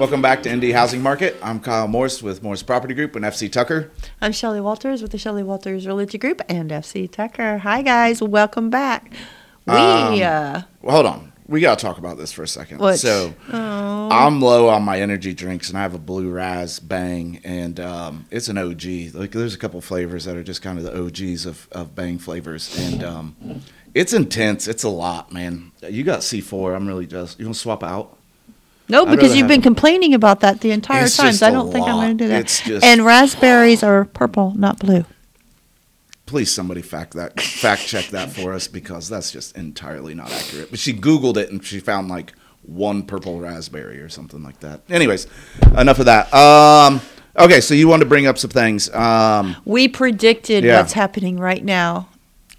Welcome back to Indy Housing Market. I'm Kyle Morris with Morris Property Group and FC Tucker. I'm Shelly Walters with the Shelly Walters Realty Group and FC Tucker. Hi guys, welcome back. We Um, uh, Well, hold on. We got to talk about this for a second. What? So, oh, I'm low on my energy drinks, and I have a Blue Raz Bang, and um, it's an OG. Like, there's a couple flavors that are just kind of the OGs of, of Bang flavors, and um, it's intense. It's a lot, man. You got C4. I'm really just. You to swap out? No, I'd because rather you've been have- complaining about that the entire It's time. just so I a don't think I'm going to do that. It's just- and raspberries are purple, not blue. Please, somebody fact that fact check that for us because that's just entirely not accurate. But she Googled it and she found like one purple raspberry or something like that. Anyways, enough of that. Um, okay, so you wanted to bring up some things. Um, We predicted Yeah. what's happening right now.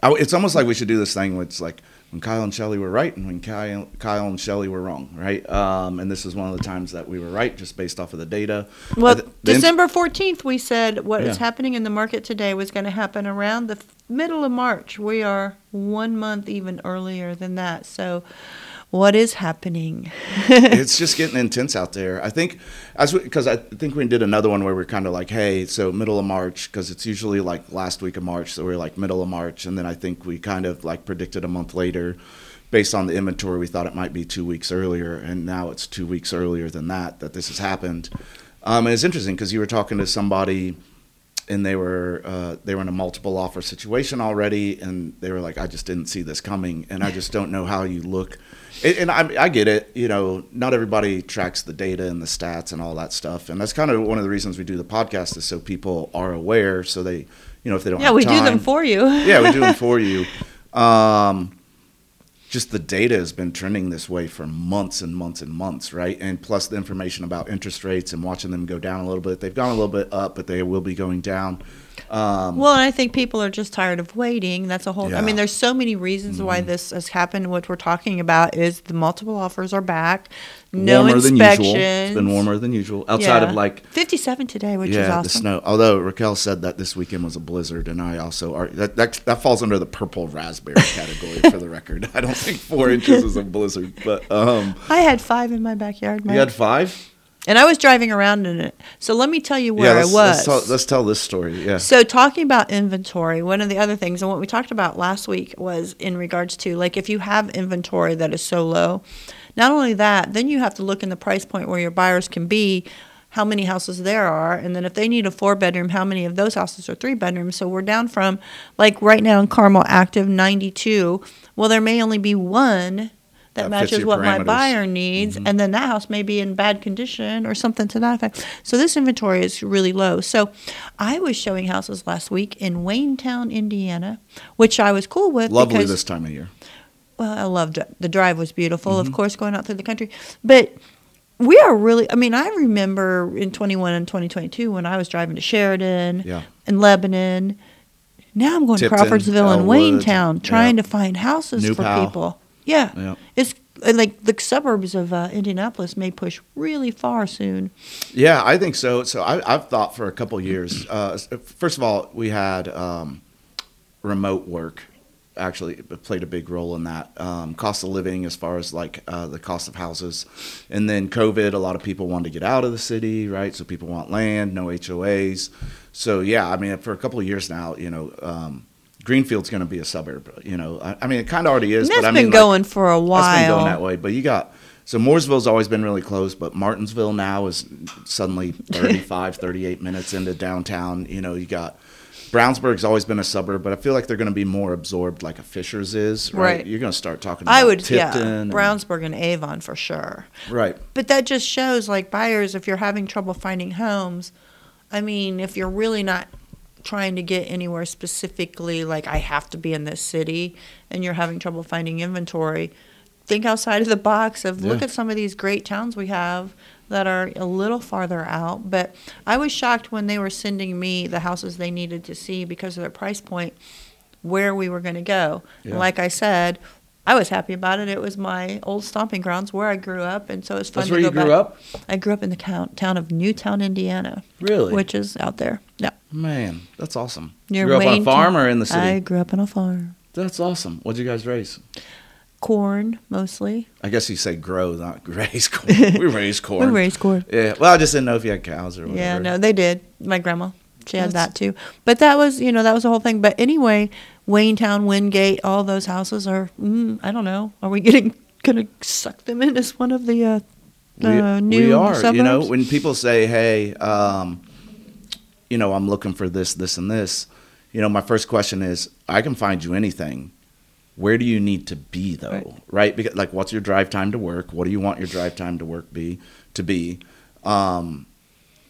I, it's almost like we should do this thing where it's like when Kyle and Shelly were right and when Kyle, Kyle and Shelly were wrong, right? Um, and this is one of the times that we were right just based off of the data. Well, the- the December 14th, we said what is Yeah. happening in the market today was going to happen around the f- middle of March. We are one month even earlier than that. So, what is happening? it's just getting intense out there. I think as because I think we did another one where we're kind of like, hey, so middle of March because it's usually like last week of March, so we're like middle of March, and then I think we kind of like predicted a month later, based on the inventory, we thought it might be two weeks earlier, and now it's two weeks earlier than that that this has happened. Um, and it's interesting because you were talking to somebody. And they were uh, they were in a multiple offer situation already, and they were like, "I just didn't see this coming," and I just don't know how you look and, and I, I get it. You know, not everybody tracks the data and the stats and all that stuff, and that's kind of one of the reasons we do the podcast is so people are aware, so they, you know, if they don't. yeah, we do them for you. yeah, we do them for you. Um, just the data has been trending this way for months and months and months, right? And plus the information about interest rates and watching them go down a little bit. They've gone a little bit up, but they will be going down. Um, Well, and I think people are just tired of waiting. That's a whole. I Yeah. Mm-hmm. mean, there's so many reasons why this has happened. What we're talking about is the multiple offers are back, no warmer than usual. It's been warmer than usual. Outside Yeah. of like 57 today, which yeah, is the awesome. snow. Although Raquel said that this weekend was a blizzard, and I also are that that, that falls under the purple raspberry category for the record. I don't think four inches is a blizzard, but um, I had five in my backyard, you had five. And I was driving around in it. So let me tell you where yeah, I was. Let's tell, let's tell this story. Yeah, So, talking about inventory, one of the other things, and what we talked about last week was in regards to like if you have inventory that is so low, not only that, then you have to look in the price point where your buyers can be, how many houses there are, and then if they need a four bedroom, how many of those houses are three bedrooms. So, we're down from like right now in Carmel active 92. Well, there may only be one. That, That matches what my buyer needs, mm-hmm. and then that house may be in bad condition or something to that effect. So this inventory is really low. So I was showing houses last week in Waynetown, Indiana, which I was cool with. lovely because, this time of year. Well, I loved it. The drive was beautiful, of mm-hmm. course, going out through the country. But we are really, I mean, I remember in 21 and 2022 when I was driving to Sheridan Yeah, and Lebanon. Now I'm going Tipton, to Crawfordsville and Elwood, Waynetown trying yeah. to find houses New for Pal. people. Yeah. yeah, It's like the suburbs of uh, Indianapolis may push really far soon. yeah. I think so. So I, I've thought for a couple years. Uh, first of all, we had um, remote work. Actually, played a big role in that. Um, cost of living, as far as like uh, the cost of houses, and then COVID. A lot of people wanted to get out of the city, right? So people want land, no HOAs. So yeah, I mean, for a couple of years now, you know, um, Greenfield's going to be a suburb. You know, I, I mean, it kind of already is. And that's but I been mean, like, going for a while. That's been going that way. But you got so Mooresville's always been really close, but Martinsville now is suddenly 35, 38 minutes into downtown. You know, you got Brownsburg's always been a suburb, but I feel like they're going to be more absorbed like a Fishers is. Right. Right. You're going to start talking about I would, Tipton. yeah, and- Brownsburg and Avon for sure. Right. But that just shows, like buyers, if you're having trouble finding homes, I mean, if you're really not trying to get anywhere specifically, like I have to be in this city, and you're having trouble finding inventory, think outside of the box of look at some of these great towns we have that are a little farther out. But I was shocked when they were sending me the houses they needed to see because of their price point, where we were going to go. Yeah. Like I said, I was happy about it. It was my old stomping grounds where I grew up, and so it's fun That's to where go you grew back. up? I grew up in the town of Newtown, Indiana, Really? which is out there. Yeah, Man, that's awesome. near you grew up on a Wayne farm or in the city? I grew up on a farm. That's awesome. What'd you guys raise? corn mostly. I guess you say grow, not raise corn. we raise corn. We raise corn. Yeah. Well, I just didn't know if you had cows or whatever. Yeah, no, they did. My grandma, she had that too. But that was, you know, that was the whole thing. But anyway, Waynetown, Wingate, all those houses are. Mm, I don't know. Are we getting gonna suck them in as one of the uh, uh, we, new we are. You know, when people say, "Hey, um, you know, I'm looking for this, this, and this," you know, my first question is, "I can find you anything. Where do you need to be, though? Right. Right? Because, like, what's your drive time to work? What do you want your drive time to work be to be? Um,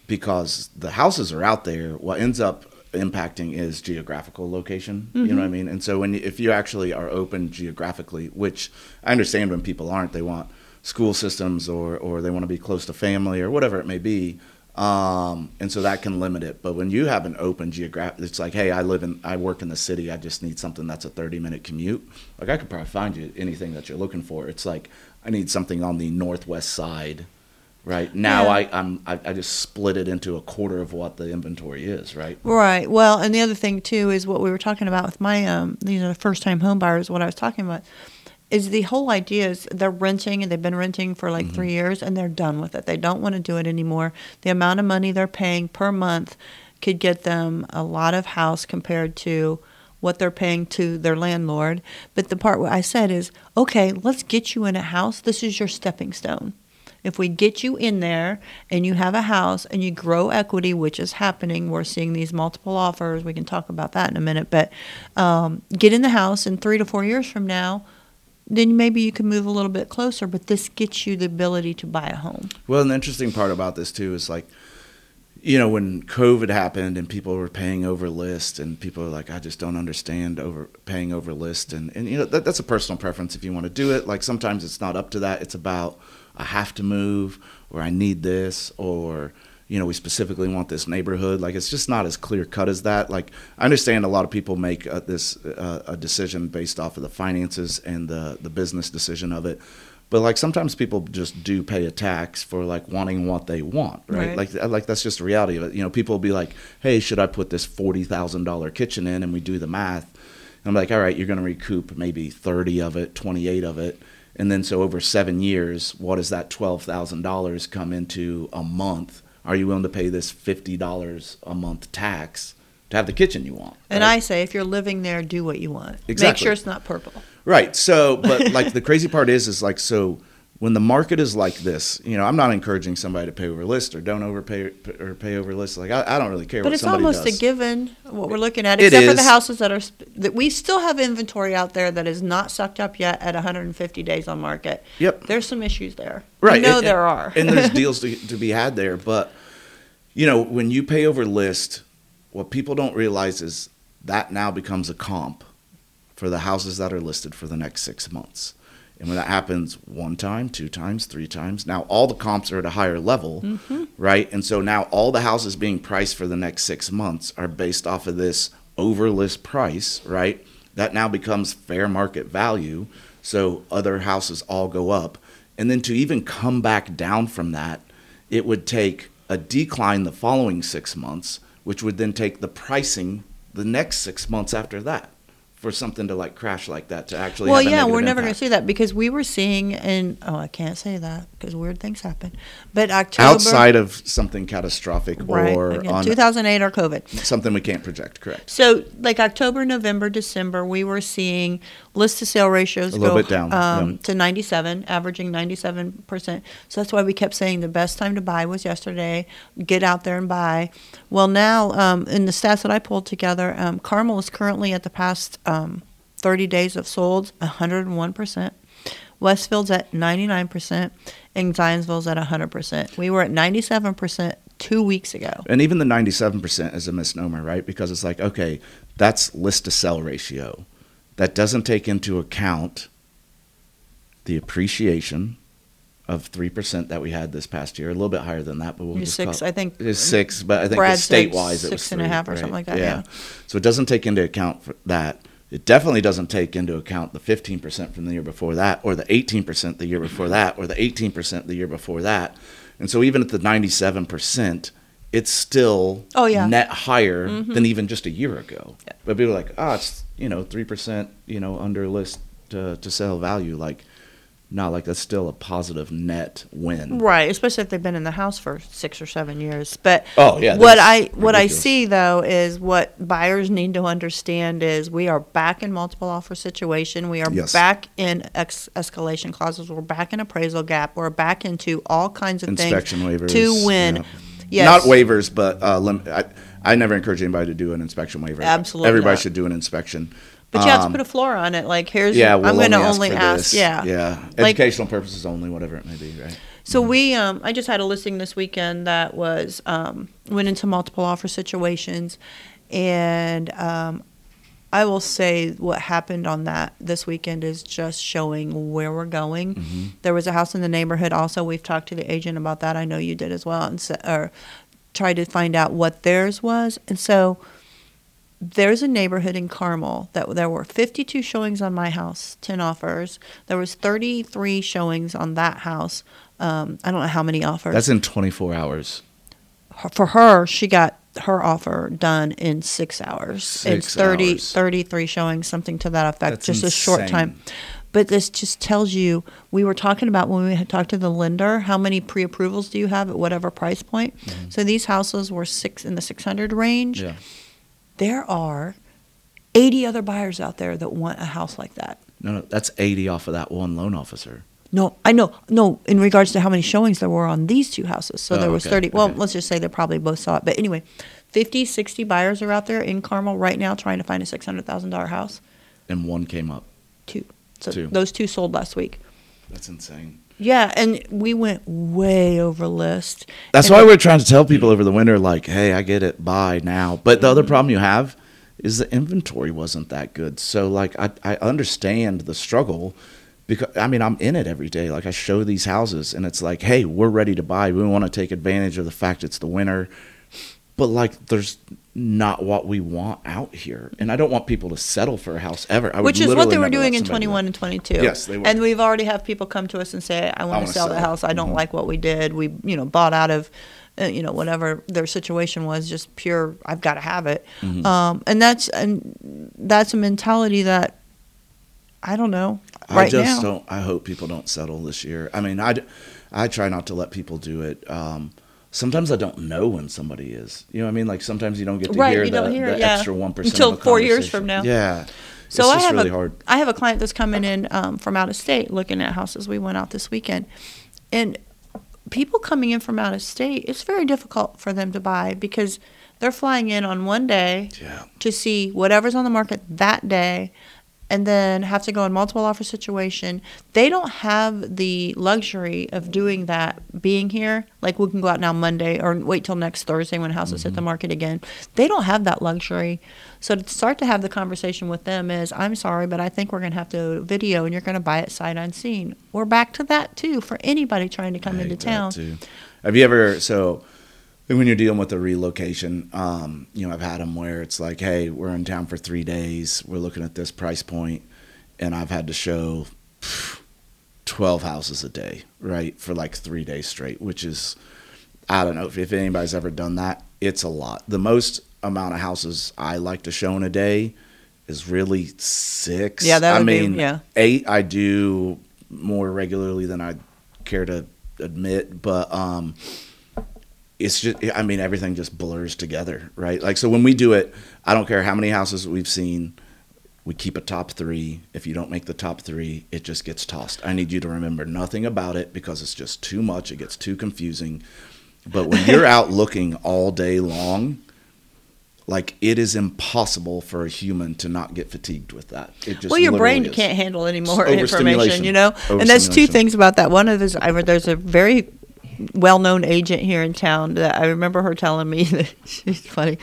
because the houses are out there. What ends up impacting is geographical location. You know what I Mm-hmm. mean? And so when you, if you actually are open geographically, which I understand when people aren't, they want school systems or or they want to be close to family or whatever it may be. Um, and so that can limit it. But when you have an open geographic, it's like, hey, I live in, I work in the city. I just need something that's a 30 minute commute. Like I could probably find you anything that you're looking for. It's like, I need something on the northwest side right now Yeah. I, I'm I, I just split it into a quarter of what the inventory is right Right. Well, and the other thing too is what we were talking about with my um these are the first time home buyers. What I was talking about is the whole idea is they're renting and they've been renting for like three years and they're done with it. They don't want to do it anymore. The amount of money they're paying per month could get them a lot of house compared to what they're paying to their landlord. But the part what I said is, okay, let's get you in a house. This is your stepping stone. If we get you in there and you have a house and you grow equity, which is happening, we're seeing these multiple offers. We can talk about that in a minute. But um, get in the house, and three to four years from now, then maybe you can move a little bit closer. But this gets you the ability to buy a home. well the interesting part about this too is like you know when covid happened and people were paying over list and people are like i just don't understand over paying over list and, and you know that, that's a personal preference if you want to do it like sometimes it's not up to that it's about i have to move or i need this or you know we specifically want this neighborhood. Like it's just not as clear cut as that. Like i understand a lot of people make uh, this uh, a decision based off of the finances and the the business decision of it. But like sometimes people just do pay a tax for like wanting what they want right, Right. like like that's just the reality of it. You know people will be like hey should i put this $40000 kitchen in? And we do the math. And i'm like all right you're going to recoup maybe 30 of it 28 of it and then so over seven years what does that $12000 come into a month are you willing to pay this $50 a month tax to have the kitchen you want And right? I say, if you're living there, do what you want. Exactly. Make sure it's not purple. Right. So, but like the crazy part is, is like, so when the market is like this, you know, I'm not encouraging somebody to pay over list or don't overpay or pay over list. Like, I, I don't really care But it's almost does. a given what we're looking at, except for the houses that are that we still have inventory out there that is not sucked up yet at 150 days on market. Yep. There's some issues there. Right. We know there are. and there's deals to, to be had there. But, you know, when you pay over list, what people don't realize is that now becomes a comp for the houses that are listed for the next six months. And when that happens one time, two times, three times, now all the comps are at a higher level, Mm-hmm. right? And so now all the houses being priced for the next six months are based off of this over list price, right? That now becomes fair market value. So other houses all go up. And then to even come back down from that, it would take a decline the following six months, which would then take the pricing the next six months after that for something to like crash like that to actually well, yeah, we're never going to see that because we were seeing, and oh, I can't say that because weird things happen. But October, outside of something catastrophic right, or again, on 2008 or COVID. something we can't project correct So, like October, November, December, we were seeing list to sale ratios A little go bit down, um, yeah. to 97, averaging 97%. So that's why we kept saying the best time to buy was yesterday. Get out there and buy. Well, now, um, in the stats that I pulled together, um, Carmel is currently at the past um, 30 days of sold 101%. Westfield's at 99%, and Zionsville's at 100%. We were at 97% two weeks ago. and even the 97% is a misnomer right because it's like okay that's list to sell ratio that doesn't take into account the appreciation of 3% that we had this past year a little bit higher than that but we'll You're just six, call, I think. It's six, but I think Brad it's said state-wise it was six and a half or right? something like that, yeah. So it doesn't take into account for that. It definitely doesn't take into account the 15% from the year before that, or the 18% the year before that, or the 18% the year before that. And so even at the 97%, it's still Oh, yeah. net higher Mhm. than even just a year ago. Yeah. But people are like, oh, it's you know three percent, you know, under list to, to sell value, like, not like that's still a positive net win. Right, especially if they've been in the house for six or seven years. But Oh, yeah, what I what I see though is what buyers need to understand is we are back in multiple offer situation. We are Yes. back in ex- escalation clauses. We're back in appraisal gap. We're back into all kinds of Inspection things waivers. to win. yeah. Yes. Not waivers, but uh, lim- I, I never encourage anybody to do an inspection waiver. Absolutely Everybody not. should do an inspection. But you have to Um, put a floor on it. Like here's yeah, I'm going to only ask only for ask. this. Yeah, yeah, Like- educational purposes only, whatever it may be, right? So we, um, I just had a listing this weekend that was um, went into multiple offer situations, and um, I will say what happened on that this weekend is just showing where we're going. Mm-hmm. There was a house in the neighborhood. Also, we've talked to the agent about that. I know you did as well, and so, or tried to find out what theirs was, and so. There's a neighborhood in Carmel that there were 52 showings on my house, 10 offers. There was 33 showings on that house. Um, I don't know how many offers. That's in 24 hours. For her, she got her offer done in six hours. Six it's 30, hours. 33 showing something to that effect, That's just a short time. But this just tells you, we were talking about when we had talked to the lender, how many pre-approvals do you have at whatever price point? So these houses were six in the 600 range. Mm-hmm. Yeah. There are 80 other buyers out there that want a house like that. No, no, that's 80 off of that one loan officer. No, I know. No, in regards to how many showings there were on these two houses. So Oh, there was okay, 30. Well, okay. let's just say they probably both saw it. But anyway, 50, 60 buyers are out there in Carmel right now trying to find a $600,000 house. And one came up. Two. So Two. those two sold last week. That's insane. Yeah, and we went way over list. That's And why we're trying to tell people over the winter, like, hey, I get it, buy now. But the other mm-hmm. problem you have is the inventory wasn't that good. So, like, I, I understand the struggle because, I mean, I'm in it every day. Like, I show these houses and it's like, hey, we're ready to buy. We want to take advantage of the fact it's the winter. But, like, there's not what we want out here. And I don't want people to settle for a house ever. I would Which is what they were doing in 21 and 22. Yes, they were. And we've already have people come to us and say, "I want to sell the house. I don't Mhm. like what we did. We, you know, bought out of, uh, you know, whatever their situation was, just pure. I've got to have it." Mhm. Um, and that's and that's a mentality that I don't know right I just now. don't. I hope people don't settle this year. I mean, I, I try not to let people do it. Um, sometimes I don't know when somebody is. You know what I mean? Like sometimes you don't get to Right, hear the, hear the yeah. extra one percent Until four years from now. Yeah. So it's I just have really a, hard. I have a client that's coming in um, from out of state looking at houses. We went out this weekend, and people coming in from out of state, it's very difficult for them to buy because they're flying in on one day Yeah. to see whatever's on the market that day and then have to go in multiple offer situation. They don't have the luxury of doing that being here. Like we can go out now Monday or wait till next Thursday when houses hit the mm-hmm. market again. They don't have that luxury. So to start to have the conversation with them is, I'm sorry, but I think we're going to have to video and you're going to buy it sight unseen. We're back to that too for anybody trying to come into town. too. Have you ever so when you're dealing with a relocation, um, you know, I've had them where it's like, hey, we're in town for three days. We're looking at this price point, and I've had to show pff, twelve houses a day, right, for like three days straight, which is, I don't know if, if anybody's ever done that. It's a lot. The most amount of houses I like to show in a day is really six. Yeah, that I would be- mean, yeah. eight I do more regularly than I care to admit, but um, it's just I mean everything just blurs together, right? Like so when we do it, I don't care how many houses we've seen. We keep a top three. If you don't make the top three, it just gets tossed. I need you to remember nothing about it because it's just too much. It gets too confusing. But when you're out looking all day long, like it is impossible for a human to not get fatigued with that. It just well, your brain is. can't handle any more information, you know. And that's two things about that. One of is I, there's a very well-known agent here in town that I remember her telling me that she's funny.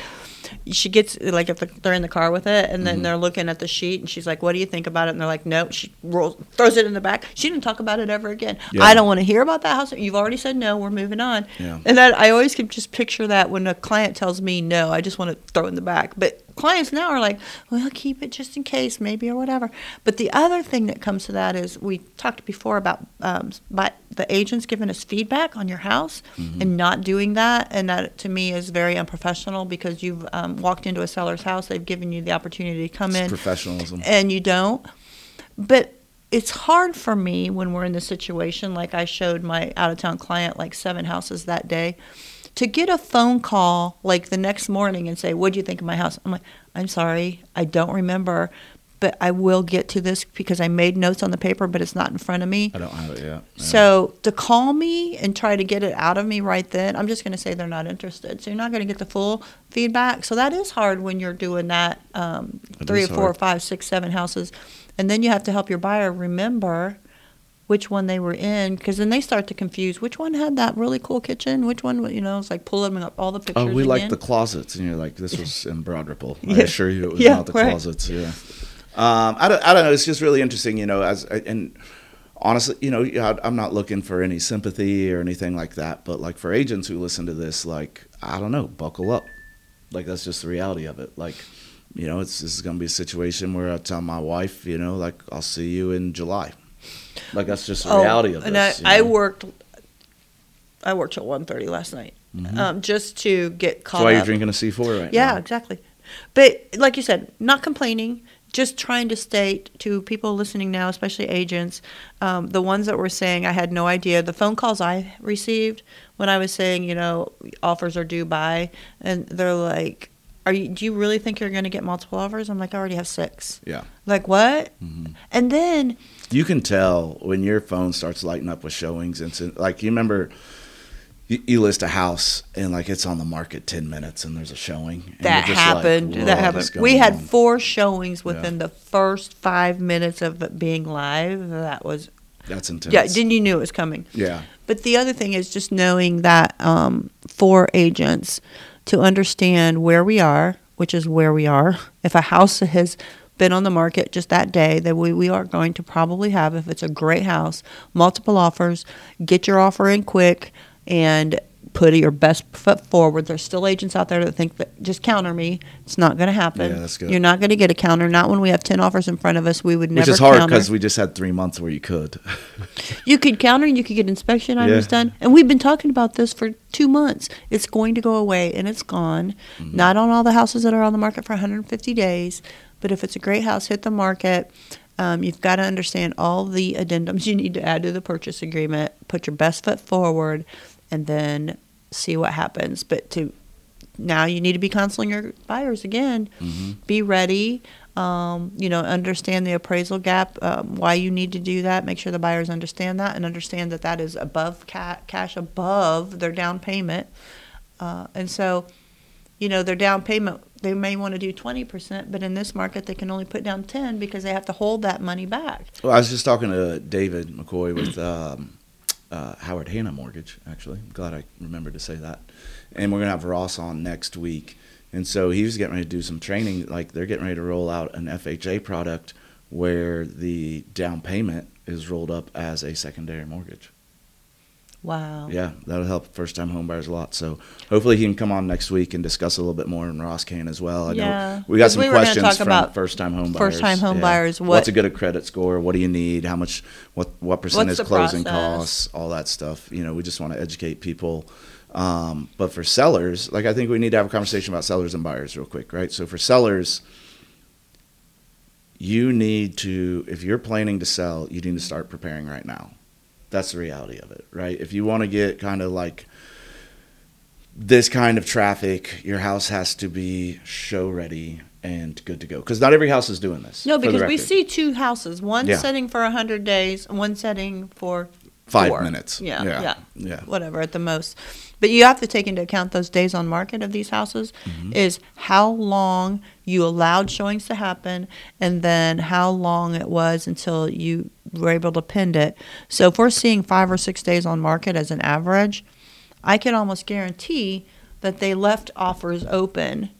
She gets like if they're in the car with it, and then Mm-hmm. they're looking at the sheet, and she's like, "What do you think about it?" And they're like, "No." She rolls, throws it in the back. She didn't talk about it ever again. Yeah. I don't want to hear about that house. You've already said no. We're moving on. Yeah. And that I always can just picture that when a client tells me no, I just want to throw it in the back. But clients now are like, well, keep it just in case, maybe or whatever. But the other thing that comes to that is we talked before about um, but the agents giving us feedback on your house and not doing that, and that to me is very unprofessional because you've um, walked into a seller's house, they've given you the opportunity to come It's in professionalism. and you don't. But it's hard for me when we're in the situation like I showed my out of town client like seven houses that day to get a phone call like the next morning and say, "What do you think of my house?" I'm like, "I'm sorry, I don't remember, but I will get to this because I made notes on the paper, but it's not in front of me." I don't have it yet. Yeah. So to call me and try to get it out of me right then, I'm just going to say they're not interested. So you're not going to get the full feedback. So that is hard when you're doing that um, three or four or five, six, seven houses, and then you have to help your buyer remember which one they were in because then they start to confuse which one had that really cool kitchen, which one you know it's like pulling up all the pictures. Oh, we like the closets, and you're like, this was in Broad Ripple. I Yeah. assure you, it was Yeah, not the right. closets. Yeah. Um, I don't, I don't know. It's just really interesting, you know. As and honestly, you know, I'm not looking for any sympathy or anything like that. But like for agents who listen to this, like I don't know, buckle up. Like that's just the reality of it. Like, you know, it's this is gonna be a situation where I tell my wife, you know, like I'll see you in July. Like that's just the reality of Oh, and. I, you I worked. I worked till 1.30 last night, um, just to get caught That's why up. you're drinking a C4 right Yeah, now. exactly. But like you said, not complaining, just trying to state to people listening now, especially agents, um, the ones that were saying I had no idea. The phone calls I received when I was saying, you know, offers are due by, and they're like, "Are you? Do you really think you're going to get multiple offers?" I'm like, "I already have six. Yeah. Like what? Mhm. And then You can tell when your phone starts lighting up with showings. And like you remember, you, you list a house and like it's on the market ten minutes and there's a showing. and that like, happened. "What that happened. We had on?" four showings Yeah. within the first five minutes of it being live. That was That's intense. yeah. Then you knew it was coming. yeah. But the other thing is just knowing that um, for agents to understand where we are, which is where we are. If a house has been on the market just that day, that we, we are going to probably have, if it's a great house, multiple offers. Get your offer in quick and put your best foot forward. There's still agents out there that think that just counter me. It's not going to happen. Yeah, that's good. You're not going to get a counter. Not when we have 10 offers in front of us. We would Which never is hard because we just had three months where you could. You could counter and you could get inspection items Yeah. done. And we've been talking about this for two months. It's going to go away and it's gone. Mm-hmm. Not on all the houses that are on the market for 150 days, but if it's a great house, hit the market. Um, you've got to understand all the addendums you need to add to the purchase agreement. Put your best foot forward, and then see what happens. But to now, you need to be counseling your buyers again. Mhm. Be ready. Um, you know, understand the appraisal gap, um, why you need to do that. Make sure the buyers understand that and understand that that is above ca- cash above their down payment. Uh, and so, you know, their down payment, they may want to do 20%, but in this market, they can only put down 10 because they have to hold that money back. Well, I was just talking to David McCoy with um, uh, Howard Hanna Mortgage, actually. I'm glad I remembered to say that. And we're going to have Ross on next week. And so he was getting ready to do some training. Like they're getting ready to roll out an FHA product where the down payment is rolled up as a secondary mortgage. Wow. Yeah, that'll help first time homebuyers a lot. So hopefully he can come on next week and discuss a little bit more, and Ross can as well. I Yeah. know we got some we questions from first time home buyers. first-time home buyers, what- What's a good credit score? What do you need? How much? What what percent is closing process? costs? All that stuff. You know, we just want to educate people. Um, but for sellers, like I think we need to have a conversation about sellers and buyers real quick, right? So for sellers, you need to if you're planning to sell, you need to start preparing right now. That's the reality of it, right? If you want to get kind of like this kind of traffic, your house has to be show ready and good to go. Because not every house is doing this. No, because we see two houses, one Yeah. setting for 100 days, and one setting for five four. minutes. Yeah, yeah, yeah. yeah. whatever at the most. But you have to take into account those days on market of these houses Mm-hmm. is how long you allowed showings to happen and then how long it was until you were able to pin it. So if we're seeing five or six days on market as an average, I can almost guarantee that they left offers open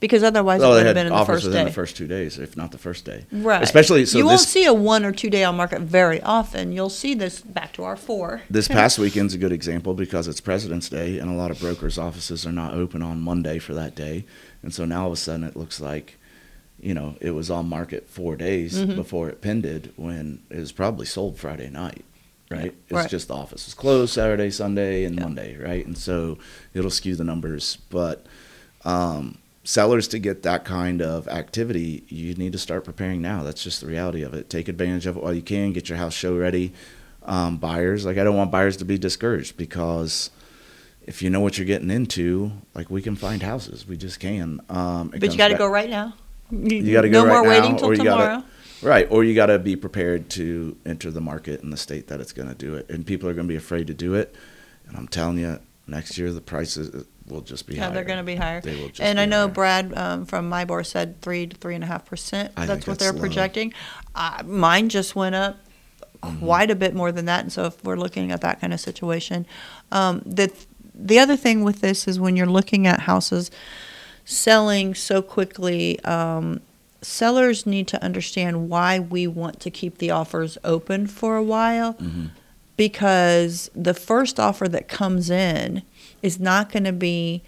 because otherwise it would have been in the first day. the first two days, if not the first day. Right. Especially so you won't this see a one or two day on market very often. You'll see this back to our four. this past weekend's a good example because it's President's Day and a lot of brokers' offices are not open on Monday for that day, and so now all of a sudden it looks like, you know, it was on market four days Mhm. before it pended when it was probably sold Friday night. Right? It's right. just the office is closed Saturday, Sunday, and Yeah. Monday, right? And so it'll skew the numbers. But um, sellers to get that kind of activity, you need to start preparing now. That's just the reality of it. Take advantage of it while you can. Get your house show ready. Um, buyers, like I don't want buyers to be discouraged because if you know what you're getting into, like we can find houses, we just can. Um, But you got to go right now. You got to go no right more waiting now, till or you gotta- tomorrow. Right, or you got to be prepared to enter the market in the state that it's going to do it, and people are going to be afraid to do it. And I'm telling you, next year the prices will just be Yeah, higher. they're going to be higher. They will just And be I know higher. Brad um, from MIBOR said three to three and a half percent. I That's think what that's they're low. projecting. Uh, mine just went up Mm-hmm. quite a bit more than that. And so if we're looking at that kind of situation, um, the the other thing with this is when you're looking at houses selling so quickly. Um, Sellers need to understand why we want to keep the offers open for a while Mhm. because the first offer that comes in is not going to be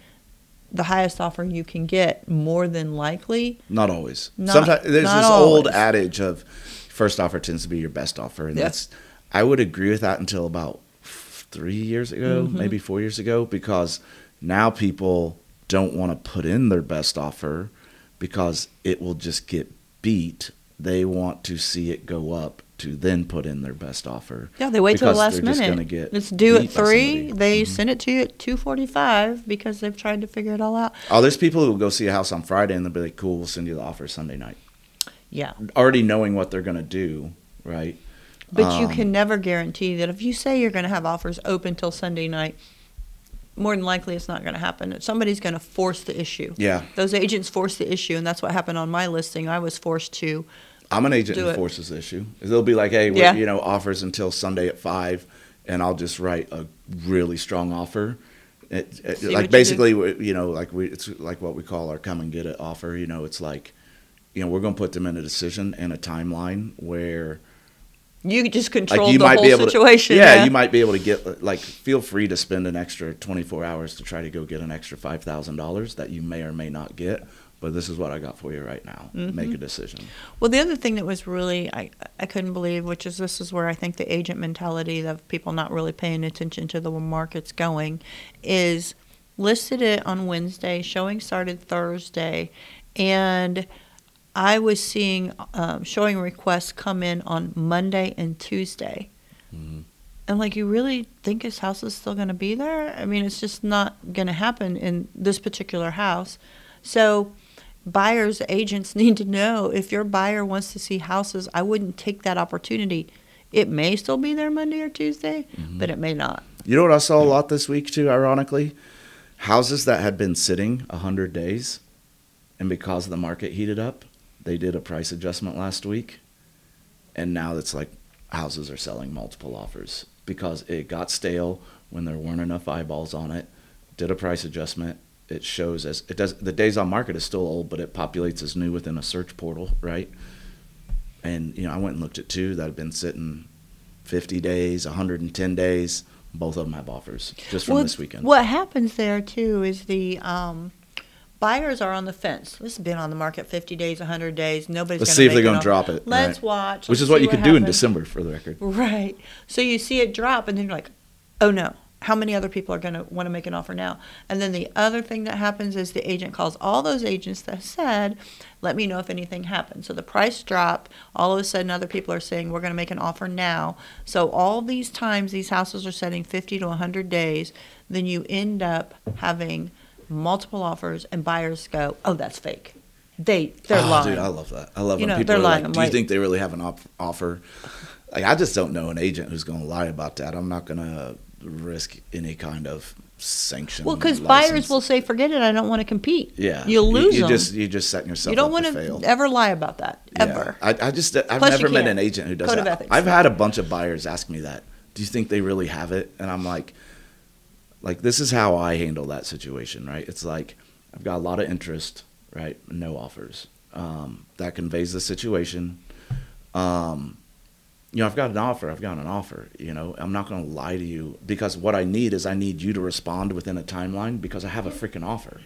the highest offer you can get more than likely Not always. Not- Sometimes there's this old adage of first offer tends to be your best offer, and Yeah. that's I would agree with that until about three years ago, Mm-hmm. maybe four years ago, because now people don't want to put in their best offer because it will just get beat. They want to see it go up to then put in their best offer. yeah they wait till the last minute. gonna get it's due at three they Mhm. send it to you at 2.45 because they've tried to figure it all out. Oh, there's people who will go see a house on Friday and they'll be like, "Cool, we'll send you the offer Sunday night," yeah. Already knowing what they're gonna do, right? but you Um, can never guarantee that if you say you're going to have offers open till sunday night more than likely it's not going to happen. Somebody's going to force the issue. Yeah, those agents force the issue and that's what happened on my listing. I was forced to I'm an agent Do who it. forces the issue. They'll be like, "Hey, Yeah. you know, offers until Sunday at 5, and I'll just write a really strong offer." It, it- you like basically, we- you know, like we it's like what we call our come and get it offer. You know, it's like, you know, we're going to put them in a decision and a timeline where you just control like you the might whole be able situation to yeah, you might be able to get like feel free to spend an extra 24 hours to try to go get an extra $5,000 that you may or may not get, but this is what I got for you right now. Mm-hmm. Make a decision. Well, the other thing that was really I I couldn't believe, which is this is where I think the agent mentality of people not really paying attention to the market's going, is listed it on Wednesday. Showing started Thursday, and I was seeing um, showing requests come in on Monday and Tuesday. Mhm. And like, you really think his house is still going to be there? I mean, it's just not going to happen in this particular house. So, buyers, agents need to know if your buyer wants to see houses, I wouldn't take that opportunity. It may still be there Monday or Tuesday, Mm-hmm. but it may not. You know what I saw a lot this week too, ironically? Houses that had been sitting 100 days, and because the market heated up, they did a price adjustment last week. And now it's like houses are selling multiple offers because it got stale when there weren't enough eyeballs on it. Did a price adjustment. It shows as it does. The days on market is still old, but it populates as new within a search portal, right? And you know, I went and looked at two that have been sitting 50 days, 110 days. Both of them have offers just from Well, this weekend. What happens there too is the um, buyers are on the fence. This has been on the market 50 days, 100 days. Nobody's Let's see if they're going to drop it. Let's right? watch. Which let's is what you could do in. December, for the record. Right. So you see it drop, and then you're like, oh no, how many other people are going to want to make an offer now? And then the other thing that happens is the agent calls all those agents that said, let me know if anything happens. So the price drop, all of a sudden other people are saying, we're going to make an offer now. So all these times these houses are setting 50 to 100 days, then you end up having multiple offers, and buyers go, oh, that's fake. They, they're oh, lying. dude, I love that. I love You when know, people they're are lying. like, "Do you like- think they really have an op- offer?" Like, I just don't know an agent who's going to lie about that. I'm not going to risk any kind of sanction. well, because buyers will say, forget it, I don't want to compete. Yeah, You'll You- lose you, them. just you're just setting yourself up to you don't want to fail. ever lie about that Yeah. ever. I, I just I've Plus never met an agent who does Code that. ethics. I've had a bunch of buyers ask me that. Do you think they really have it? And I'm like, like this is how I handle that situation, right? It's like I've got a lot of interest, right? No offers. Um, that conveys the situation. Um, you know, I've got an offer. I've got an offer. You know, I'm not going to lie to you because what I need is I need you to respond within a timeline because I have a freaking offer,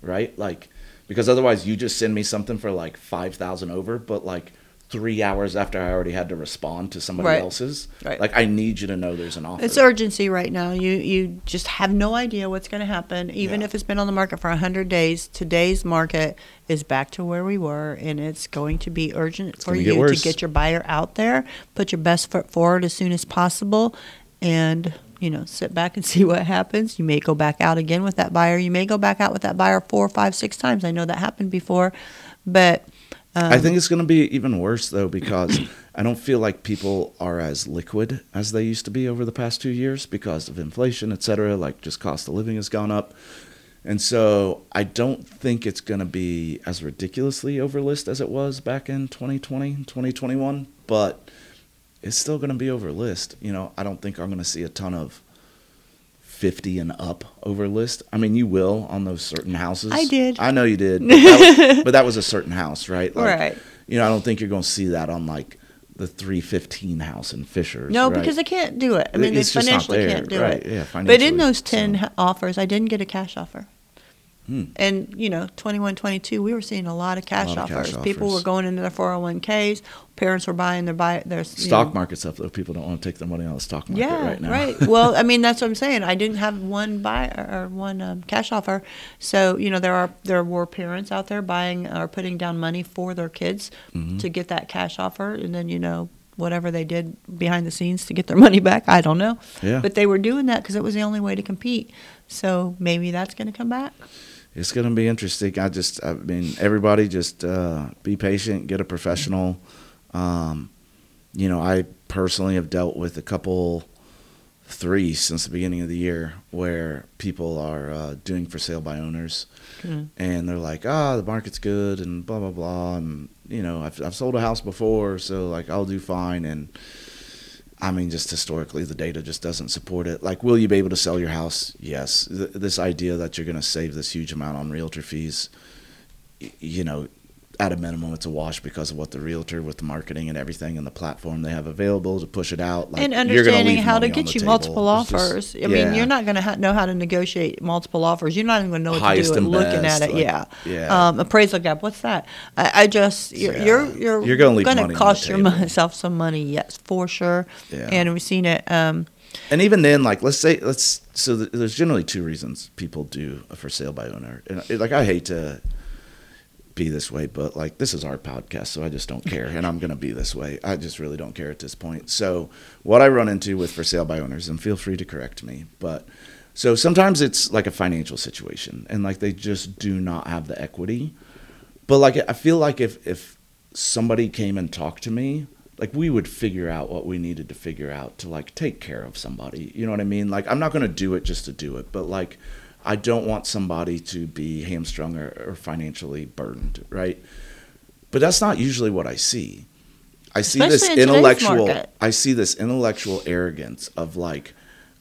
right? Like, because otherwise you just send me something for like five thousand over, but like three hours after I already had to respond to somebody Right. else's. Right. Like I need you to know there's an offer. It's urgency right now. You you just have no idea what's going to happen. Even Yeah. if it's been on the market for 100 days, today's market is back to where we were and it's going to be urgent for you get to get your buyer out there, put your best foot forward as soon as possible and you know, sit back and see what happens. You may go back out again with that buyer. You may go back out with that buyer four, five, six times. I know that happened before, but um, I think it's going to be even worse though because I don't feel like people are as liquid as they used to be over the past two years because of inflation, et cetera. Like just cost of living has gone up. And so I don't think it's going to be as ridiculously overlist as it was back in 2020, 2021, but it's still going to be overlist. You know, I don't think I'm going to see a ton of 50 and up over list. I mean, you will on those certain houses. I did. I know you did. But that was, but that was a certain house, right? Like, Right. You know, I don't think you're going to see that on like the 315 house in Fishers. No, right? because they can't do it. I mean, It's they financially can't do right, it. yeah, but in those 10 so. offers, I didn't get a cash offer. Hmm. And, you know, 21, 22, we were seeing a lot of cash, lot of offers. cash People offers. were going into their 401ks. Parents were buying their, buy, their stock know- market's up though. People don't want to take their money out of the stock market Yeah, right now. right. Well, I mean, that's what I'm saying. I didn't have one buy or one um, cash offer. So, you know, there are there were parents out there buying or putting down money for their kids Mhm. to get that cash offer, and then you know whatever they did behind the scenes to get their money back. I don't know. Yeah. But they were doing that because it was the only way to compete. So maybe that's going to come back. It's going to be interesting. I just, I mean, everybody just uh, be patient, get a professional. Um, you know, I personally have dealt with a couple, three since the beginning of the year, where people are uh, doing for sale by owners, Mm. and they're like, ah, the market's good, and blah blah blah, and you know, I've I've sold a house before, so like I'll do fine, and I mean, just historically, the data just doesn't support it. Like, will you be able to sell your house? Yes. Th- this idea that you're going to save this huge amount on realtor fees, y- you know, at a minimum, it's a wash because of what the realtor, with the marketing and everything, and the platform they have available to push it out. Like, and understanding how to get you table. multiple It's just- offers. I yeah. mean, you're not going to ha- know how to negotiate multiple offers. You're not even going to know what Highest to do looking best, at it. like, yeah. yeah. Um, appraisal gap. What's that? I, I just you're Yeah. you're you're, You're gonna leave gonna money on the cost yourself some money. Yes, for sure. Yeah. And we've seen it. Um, And even then, like, let's say, let's, so there's generally two reasons people do a for sale by owner. And, it, like, I hate to be this way, but, like, this is our podcast, so I just don't care. and I'm to be this way. I just really don't care at this point. So, what I run into with for sale by owners, and feel free to correct me, but so sometimes it's like a financial situation, and, like, they just do not have the equity. But, like, I feel like if, if somebody came and talked to me, like we would figure out what we needed to figure out to like take care of somebody. You know what I mean? Like I'm not to do it just to do it, but like I don't want somebody to be hamstrung or, or financially burdened, right? But that's not usually what I see. I see this Especially in intellectual. I see this intellectual arrogance of like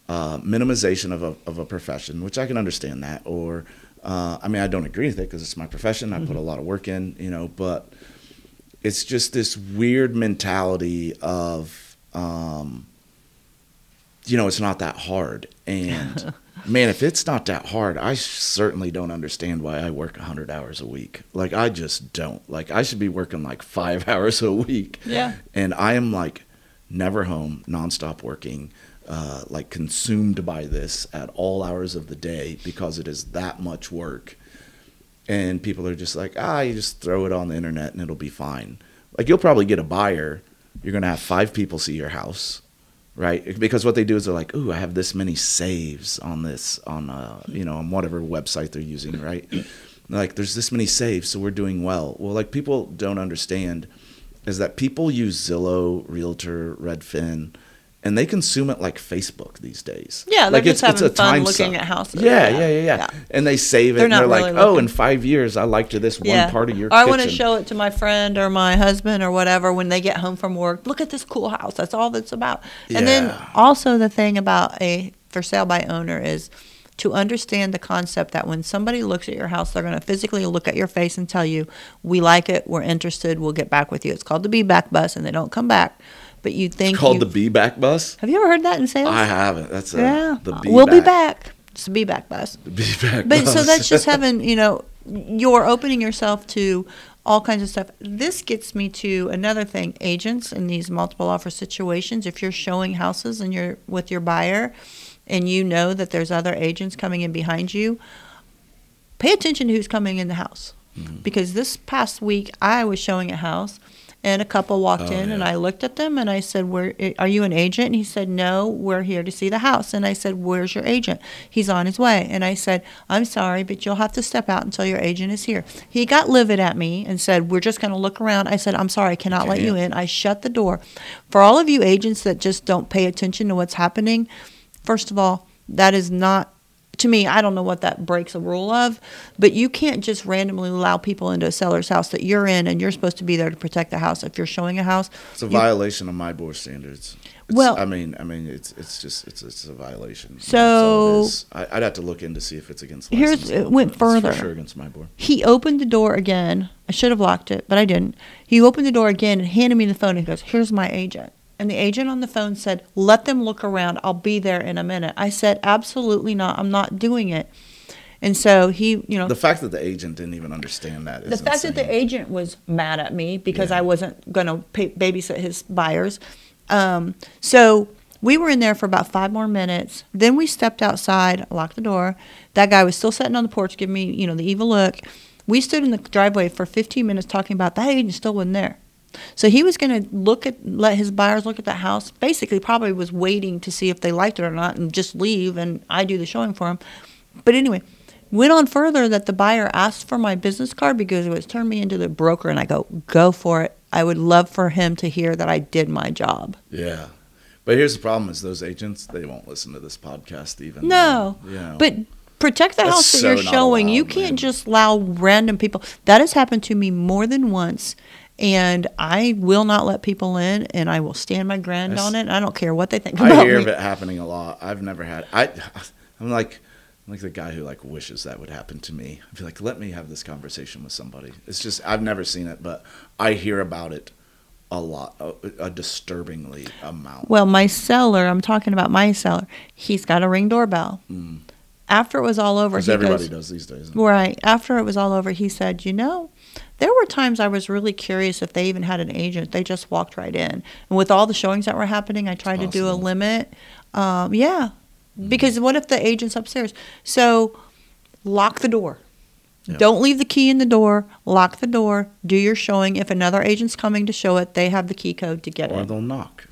uh, minimization of a of a profession, which I can understand that. Or uh, I mean, I don't agree with it because it's my profession. I put a lot of work in, you know, but it's just this weird mentality of um, you know it's not that hard and man if it's not that hard i certainly don't understand why i work 100 hours a week like i just don't like i should be working like five hours a week Yeah. and i am like never home nonstop working uh, like consumed by this at all hours of the day because it is that much work and people are just like, ah, you just throw it on the internet and it'll be fine. Like you'll probably get a buyer. You're gonna have five people see your house, right? Because what they do is they're like, ooh, I have this many saves on this on uh, you know, on whatever website they're using, right? like there's this many saves, so we're doing well. Well, like people don't understand is that people use Zillow, Realtor, Redfin, and they consume it like Facebook these days. Yeah, they're like just having fun time looking suck. at houses. Yeah, Yeah, yeah, yeah, yeah, yeah. And they save it, They're and they're not like, "Oh, in five years, I liked this one part of your or I kitchen." want to show it to my friend or my husband or whatever when they get home from work. Look at this cool house. That's all that's about. And then also the thing about a for sale by owner is to understand the concept that when somebody looks at your house, they're going to physically look at your face and tell you, "We like it. We're interested. We'll get back with you." It's called the be back bus, and they don't come back. But you think It's called you- the Be Back Bus. Have you ever heard that in sales? I haven't. That's a, yeah, the Uh, Be we'll be Back. It's a be back bus. The Be Back But Bus. so that's just having, you know, you're opening yourself to all kinds of stuff. This gets me to another thing. Agents in these multiple offer situations, if you're showing houses and you're with your buyer and you know that there's other agents coming in behind you, pay attention to who's coming in the house. Mm-hmm. Because this past week I was showing a house and a couple walked Oh, in and. I looked at them and I said, "Where are you an agent?" And he said, "No, we're here to see the house." And I said, "Where's your agent?" He's on his way. And I said, "I'm sorry, but you'll have to step out until your agent is here." He got livid at me and said, "We're just going to look around." I said, "I'm sorry, I cannot let you in." I shut the door. For all of you agents that just don't pay attention to what's happening, first of all, that is not to me, I don't know what that breaks a rule of, but you can't just randomly allow people into a seller's house that you're in and you're supposed to be there to protect the house. If you're showing a house, It's a You- violation of my board standards. It's, Well- I mean, I mean, it's it's just it's it's a violation. So- all it is. I, I'd have to look in to see if it's against. Here's- it went but it's for further. sure against my board. he opened the door again. I should have locked it, but I didn't. He opened the door again and handed me the phone and goes, Here's my agent. And the agent on the phone said, Let them look around. I'll be there in a minute. I said, Absolutely not. I'm not doing it. And so he, you know, The fact that the agent didn't even understand that is the fact that the agent was mad at me because Yeah. I wasn't going to babysit his buyers. Um, so we were in there for about five more minutes. Then we stepped outside, locked the door. That guy was still sitting on the porch, giving me, you know, the evil look. We stood in the driveway for 15 minutes talking about that agent still wasn't there. So he was going to look at, let his buyers look at the house. Basically, probably was waiting to see if they liked it or not, and just leave, and I do the showing for him. But anyway, went on further that the buyer asked for my business card because it was turned me into the broker, and I go, go for it. I would love for him to hear that I did my job. Yeah, but here's the problem: is those agents they won't listen to this podcast even. No, though, you know. But protect the That's house that so you're showing. you can't man. just allow random people. That has happened to me more than once. And I will not let people in, and I will stand my ground on it. I don't care what they think about I hear me. of it happening a lot. I've never had. I, I'm like, I'm like the guy who like wishes that would happen to me. I'd be like, let me have this conversation with somebody. It's just I've never seen it, but I hear about it a lot, a, a disturbingly amount. Well, my seller, I'm talking about my seller. He's got a ring doorbell. Mm. After it was all over, Because he everybody goes, does these days. Right. After it was all over, he said, You know, there were times I was really curious if they even had an agent. They just walked right in. And with all the showings that were happening, I tried to do a limit. Um, yeah. Because what if the agent's upstairs? So lock the door. Yeah. Don't leave the key in the door. Lock the door. Do your showing. If another agent's coming to show it, they have the key code to get it. Or they'll knock.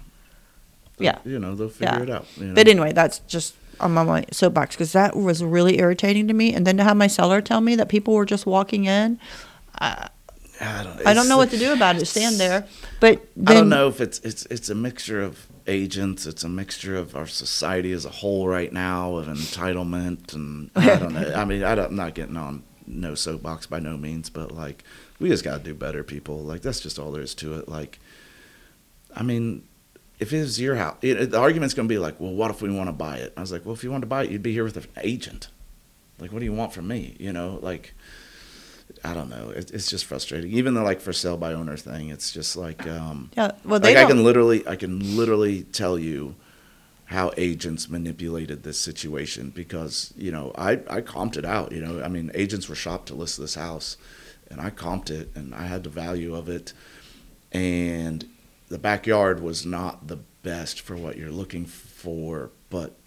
Yeah. You know, they'll figure Yeah. it out. You know? But anyway, that's just on my- my soapbox because that was really irritating to me. And then to have my seller tell me that people were just walking in, I don't, I don't know what to do about it. Stand there, but then, I don't know if it's it's it's a mixture of agents. It's a mixture of our society as a whole right now of entitlement, and I don't know. I mean, I don't, I'm not getting on no soapbox by no means, but like we just got to do better, people. Like that's just all there is to it. Like, I mean, if it was your house, it, the argument's gonna be like, well, what if we want to buy it? I was like, well, if you want to buy it, you'd be here with an agent. Like, what do you want from me? You know, like. I don't know. It, it's just frustrating. Even the like for sale by owner thing, it's just like um, Yeah, well, they like I can literally, I can literally tell you how agents manipulated this situation because you know I I comped it out. You know, I mean, agents were shopped to list this house, and I comped it, and I had the value of it, and the backyard was not the best for what you're looking for, but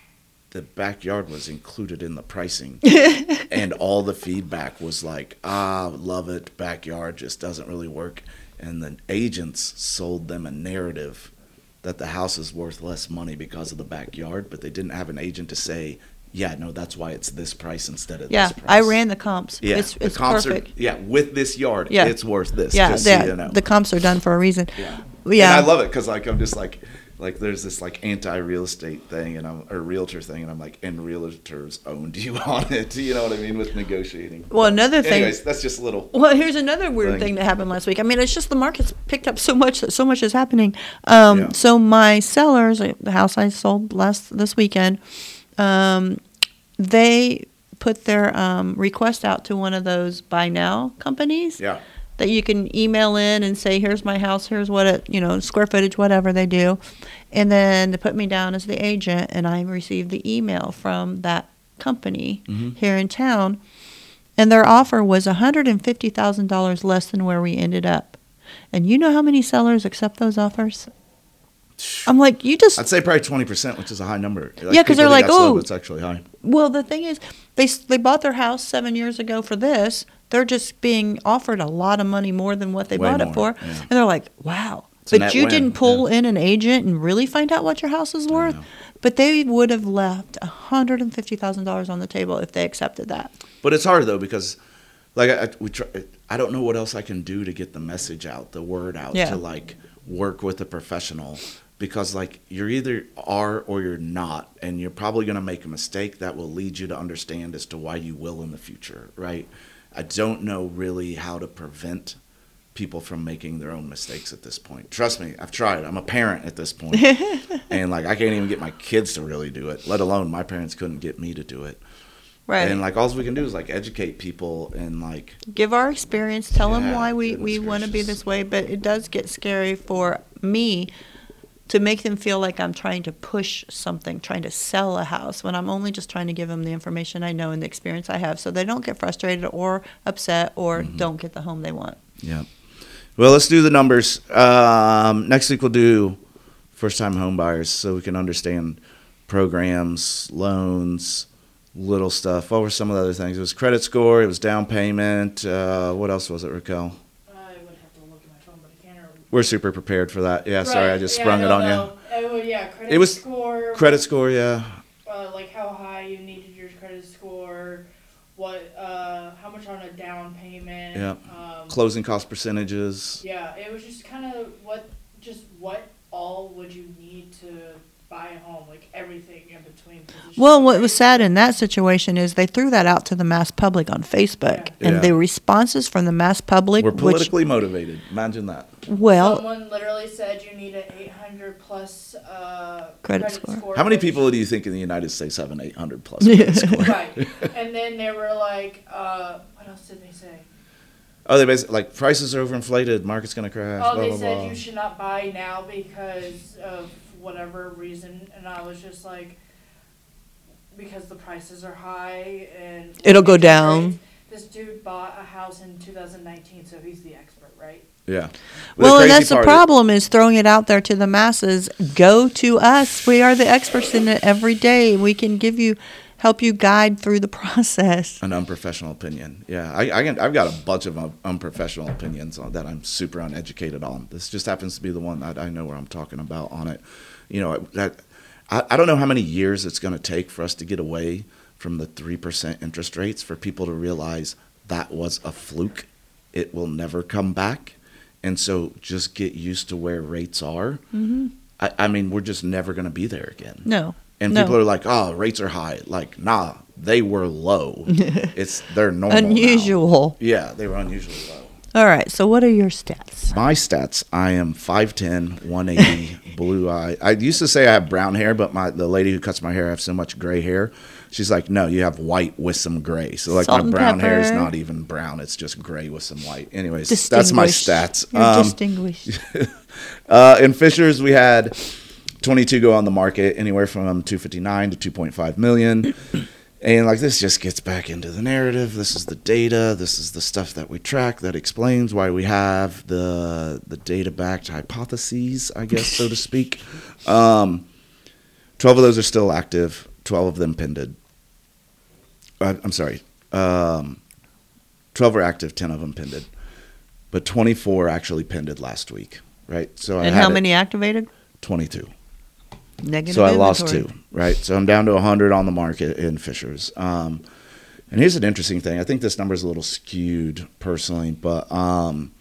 the backyard was included in the pricing and all the feedback was like ah love it backyard just doesn't really work and the agents sold them a narrative that the house is worth less money because of the backyard but they didn't have an agent to say yeah no that's why it's this price instead of yeah, this price I ran the comps. yeah it's, the it's comps perfect. are yeah with this yard Yeah. it's worth this yeah, the, so you know the comps are done for a reason. yeah. Yeah. And I love it because like I'm just like like there's this like anti real estate thing and I'm or realtor thing and I'm like and realtors owned you on it. You know what I mean with negotiating. Well, another thing. Anyways, that's just a little. Well, here's another weird thing. thing that happened last week. I mean, it's just the market's picked up so much that so much is happening. Um, Yeah. So my sellers, uh, the house I sold last this weekend, um, they put their um, request out to one of those buy now companies Yeah. That you can email in and say, "Here's my house. Here's what it, you know, square footage, whatever they do," and then they put me down as the agent, and I received the email from that company Mhm. here in town, and their offer was $150,000 less than where we ended up. And you know how many sellers accept those offers? I'm like, you just I'd say probably twenty percent, which is a high number. Like, Yeah, 'cause they're like, "Oh." it's actually high. Well, the thing is, they they bought their house seven years ago for this. They're just being offered a lot of money more than what they Way bought it for, yeah. and they're like, "Wow!" It's but you win, didn't pull in an agent and really find out what your house is worth. But they would have left hundred and fifty thousand dollars on the table if they accepted that. But it's hard though because, like, I, I- we try. I don't know what else I can do to get the message out, the word out, Yeah. to like work with a professional. Because like you're either are or you're not, and you're probably gonna make a mistake that will lead you to understand as to why you will in the future, right? I don't know really how to prevent people from making their own mistakes at this point. Trust me, I've tried. I'm a parent at this point, and like I can't even get my kids to really do it. Let alone my parents couldn't get me to do it. Right. And like all we can do is like educate people and like give our experience, tell them why we, we want to be this way, but it does get scary for me to make them feel like I'm trying to push something, trying to sell a house, when I'm only just trying to give them the information I know and the experience I have so they don't get frustrated or upset or Mm-hmm. don't get the home they want. yeah. Well, let's do the numbers. Um, next week we'll do first time home buyers so we can understand programs, loans, little stuff. What were some of the other things? It was credit score, it was down payment. Uh, what else was it, Raquel? I would have to look at my phone, but I can't remember. We're super prepared for that. Yeah, sorry, I just yeah, sprung it on no. Oh, yeah, credit It was score. Credit score, yeah. Uh, like how high you needed your credit score, what, uh, how much on a down payment. Yeah. Um, Closing cost percentages. yeah, it was just kind of what, just what all would you need to buy a home, like everything in between. 'cause it's Well, what was sad in that situation is they threw that out to the mass public on Facebook, Yeah. and Yeah. the responses from the mass public, We're which politically motivated. Imagine that. well, Someone literally said you need an 800 plus uh, Credit score. How many people do you think in the United States have an 800 plus credit score? right. And then they were like, uh, what else did they say? Oh, they basically like prices are overinflated, market's gonna crash. Oh, blah they blah said blah. you should not buy now because of whatever reason, and I was just like, because the prices are high and It'll go down. rates. This dude bought a house in 2019, so he's the expert, right? yeah. Well, and that's the problem is throwing it out there to the masses. Go to us. We are the experts in it every day. We can give you, help you guide through the process. An unprofessional opinion. Yeah, I, I can, I've got a bunch of uh, unprofessional opinions on that I'm super uneducated on. This just happens to be the one that I know where I'm talking about on it. You know, that I, I don't know how many years it's going to take for us to get away from the 3% interest rates for people to realize that was a fluke. It will never come back. And so just get used to where rates are. hmm I, I mean, we're just never going to be there again. No. And No. people are like, "Oh, rates are high." Like, nah, they were low. it's they're normal. now. Unusual. Yeah, they were unusually low. All right. So, what are your stats? My stats: I am 5'10", 180, blue eye. I used to say I have brown hair, but my the lady who cuts my hair, I have so much gray hair. She's like, "No, you have white with some gray." So like Salt my brown hair is not even brown; it's just gray with some white. Anyways, that's my stats. You're Um, distinguished. Uh, in Fishers, we had 22 go on the market, anywhere from 259 to 2.5 million. And like this just gets back into the narrative. This is the data. This is the stuff that we track that explains why we have the the data backed hypotheses, I guess, so to speak. Um, Twelve of those are still active. Twelve of them pended. Uh, I'm sorry. Um, Twelve are active. Ten of them pended, but twenty-four actually pended last week. Right. So I and had how it- many activated? Twenty-two. Negative. So I lost two, right? So I'm down to 100 on the market in Fishers. Um, and here's an interesting thing. I think this number is a little skewed personally, but um,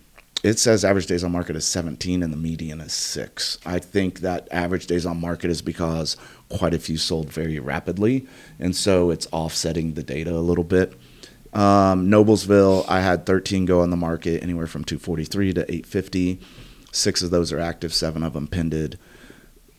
it says average days on market is 17 and the median is six. I think that average days on market is because quite a few sold very rapidly, and so it's offsetting the data a little bit. Um, Noblesville, I had 13 go on the market, anywhere from 243 to 850. Six of those are active, seven of them pended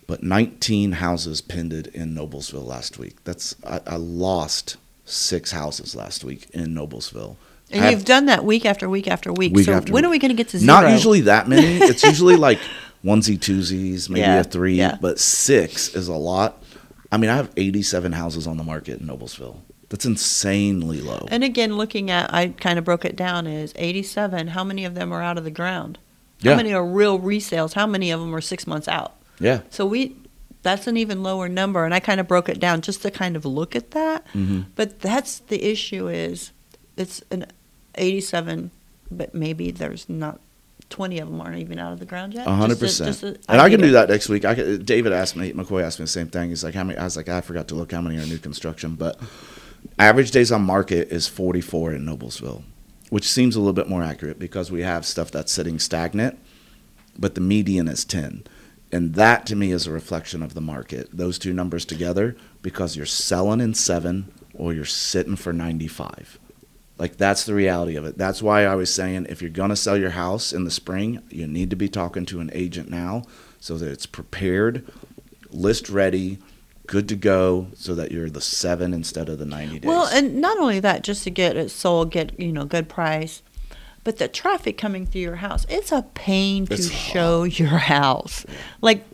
but 19 houses pended in Noblesville last week. That's I, I lost six houses last week in Noblesville. And you've done that week after week after week. Week so after when week. are we going to get to zero? not usually that many. It's usually like onesie twosies, maybe Yeah, a three, yeah. but six is a lot. I mean, I have 87 houses on the market in Noblesville. That's insanely low. And again, looking at, I kind of broke it down is 87. How many of them are out of the ground? How Yeah. many are real resales? How many of them are six months out? Yeah. So we, that's an even lower number, and I kind of broke it down just to kind of look at that. hmm But that's the issue is, it's an 87, but maybe there's not 20 of them aren't even out of the ground yet. A hundred Just a- just a And I can idea. do that next week. I could, David asked me, McCoy asked me the same thing. He's like, how many? I was like, I forgot to look how many are new construction, but average days on market is 44 in Noblesville, which seems a little bit more accurate because we have stuff that's sitting stagnant, but the median is 10. And that to me is a reflection of the market. Those two numbers together because you're selling in seven or you're sitting for 95. Like that's the reality of it. That's why I was saying if you're gonna sell your house in the spring, you need to be talking to an agent now so that it's prepared, list ready, good to go, so that you're the seven instead of the ninety days. Well, and not only that, just to get it sold, get you know good price, but the traffic coming through your house, it's a pain to It's show your house. Like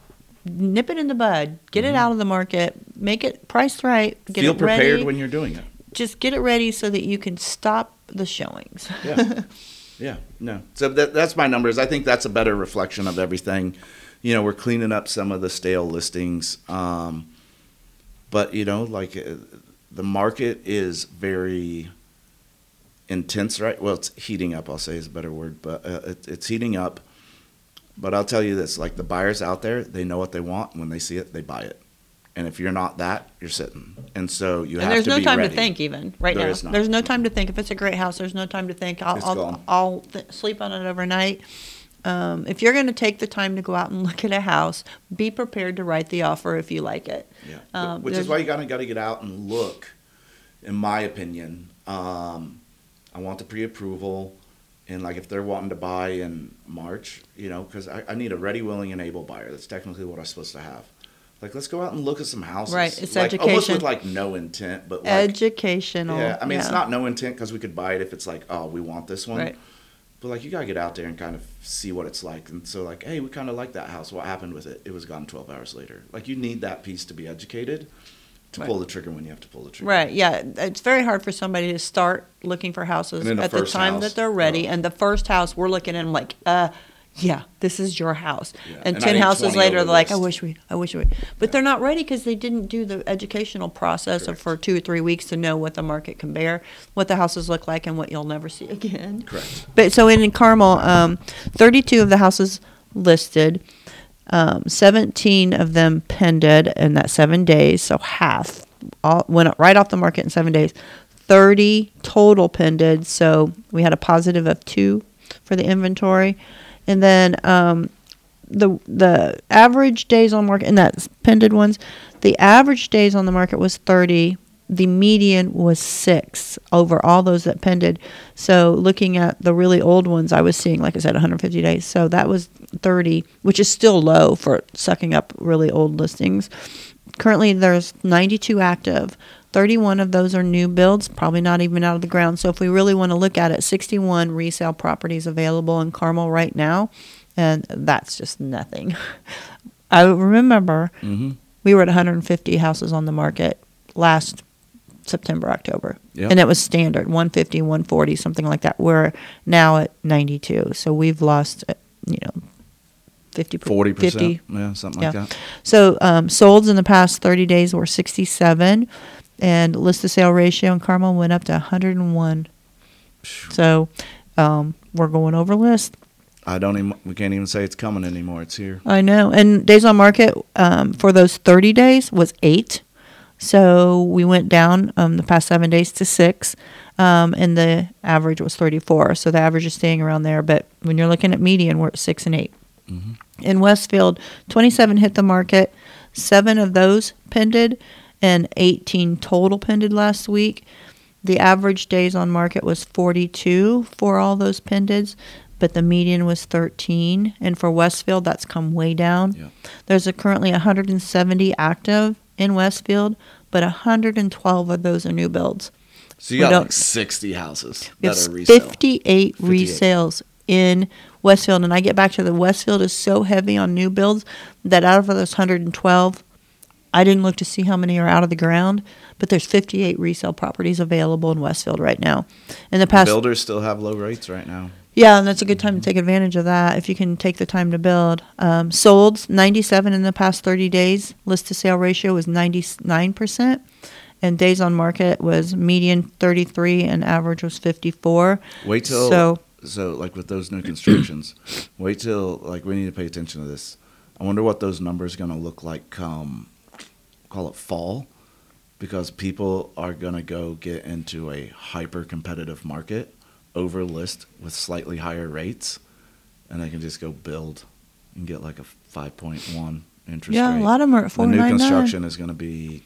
nip it in the bud, get it out of the market, make it priced right, get Mm-hmm. feel it prepared ready. when you're doing it. just get it ready so that you can stop the showings. Yeah. Yeah, no. So that, that's my numbers. I think that's a better reflection of everything. You know, we're cleaning up some of the stale listings. Um, but, you know, like uh, the market is very intense, right? Well, it's heating up, I'll say is a better word, but uh, it, it's heating up. But I'll tell you this like the buyers out there, they know what they want. When they see it, they buy it. And if you're not that, you're sitting. And so you and have there's to no be time ready. to think even right There now. There's no time to think. If it's a great house, there's no time to think. I'll I'll. I'll th- sleep on it overnight. Um, if you're going to take the time to go out and look at a house, be prepared to write the offer if you like it. Yeah, Um, which is why you gotta gotta get out and look. In my opinion, um, I want the pre-approval, and like if they're wanting to buy in March, you know, because I, I need a ready, willing, and able buyer. That's technically what I'm supposed to have. Like, let's go out and look at some houses. Right, it's like, Almost education. with like no intent, but like, Educational. yeah. I mean, it's not no intent because we could buy it if it's like, oh, we want this one. Right. But like, you gotta get out there and kind of see what it's like. And so, like, hey, we kind of like that house. What happened with it? It was gone 12 hours later. Like, you need that piece to be educated to Right. pull the trigger when you have to pull the trigger. Right. Yeah. It's very hard for somebody to start looking for houses And then the at the time house, that they're ready. And the first house we're looking at, I'm like, uh, yeah, this is your house. Yeah, And, and ten houses later, they're like, I wish we, I wish we. But they're not ready because they didn't do the educational process of for two or three weeks to know what the market can bear, what the houses look like, and what you'll never see again. Correct. But so in Carmel, um, 32 of the houses listed, um, 17 of them pended in that seven days, so half all went right off the market in seven days. 30 total pended, so we had a positive of two for the inventory, and then um, the the average days on market in that pended ones, the average days on the market was 30. The median was six over all those that pended. So looking at the really old ones, I was seeing, like I said, 150 days. So that was 30, which is still low for sucking up really old listings. Currently, there's 92 active. 31 of those are new builds, probably not even out of the ground. So if we really want to look at it, 61 resale properties available in Carmel right now, and that's just nothing. I remember Mm-hmm. we were at 150 houses on the market last September, October. Yep. And it was standard 150, 140, something like that. We're now at 92. So we've lost, uh, you know, 50, 40%. 50. Yeah, something Yeah. like that. So um, solds in the past 30 days were 67, and list to sale ratio in Carmel went up to 101. So um, we're going over list. I don't even, we can't even say it's coming anymore. It's here. I know. And days on market um, for those 30 days was eight. So we went down um, the past seven days to six. Um, and the average was 34. So the average is staying around there. But when you're looking at median, we're at six and 8 In Westfield, 27 hit the market. Seven of those pended, and 18 total pended last week. The average days on market was 42 for all those pendeds, but the median was 13. And for Westfield, that's come way down. Yeah. There's a currently 170 active in Westfield, but 112 of those are new builds. So you We got like 60 houses We that have are resale. 58, 58. resales in Westfield. And I get back to the Westfield is so heavy on new builds that out of those 112, I didn't look to see how many are out of the ground, but there's 58 resale properties available in Westfield right now. In the past, Builders still have low rates right now. Yeah, and that's a good time to take advantage of that if you can take the time to build. Um, sold 97 in the past 30 days. List to sale ratio was 99%. And days on market was median 33 and average was 54. Wait till So- so like with those new constructions, wait till like we need to pay attention to this. I wonder what those numbers going to look like come call it fall because people are going to go get into a hyper competitive market over list with slightly higher rates and they can just go build and get like a 5.1 interest rate. Yeah, rate. a lot of them are at the new 499. construction is going to be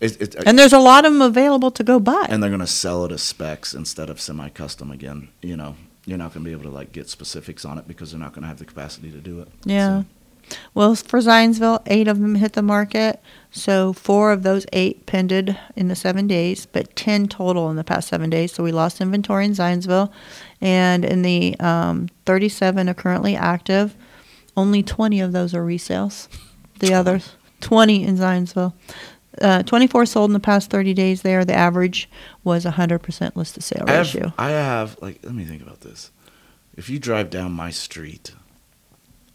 it, it, And there's a lot of them available to go buy. and they're going to sell it as specs instead of semi-custom again. You know, you're not going to be able to like get specifics on it because they're not going to have the capacity to do it. Yeah. So, Well, for Zionsville, eight of them hit the market. So four of those eight pended in the seven days, but 10 total in the past seven days. So we lost inventory in Zionsville. And in the um, 37 are currently active. Only 20 of those are resales. The others, 20 in Zionsville. Uh, 24 sold in the past 30 days there. The average was 100% list to sale I have, ratio. I have like let me think about this. If you drive down my street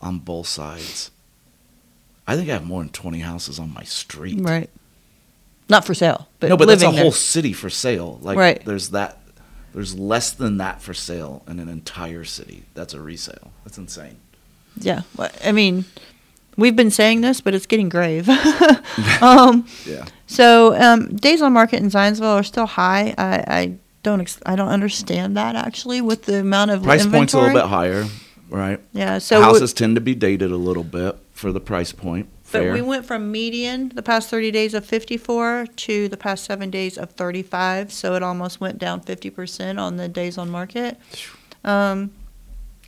on both sides, I think I have more than 20 houses on my street. Right. Not for sale, but no, but that's a there. whole city for sale. Like Right. there's that there's less than that for sale in an entire city. That's a resale. That's insane. Yeah, well, I mean, we've been saying this, but it's getting grave. um, Yeah. so um, days on market in Zionsville are still high. I, I don't ex- I don't understand that actually with the amount of Price inventory. point's a little bit higher, right? Yeah, so we- houses tend to be dated a little bit for the price point. but Fair. we went from median the past 30 days of 54 to the past seven days of 35. So it almost went down 50% on the days on market. Um,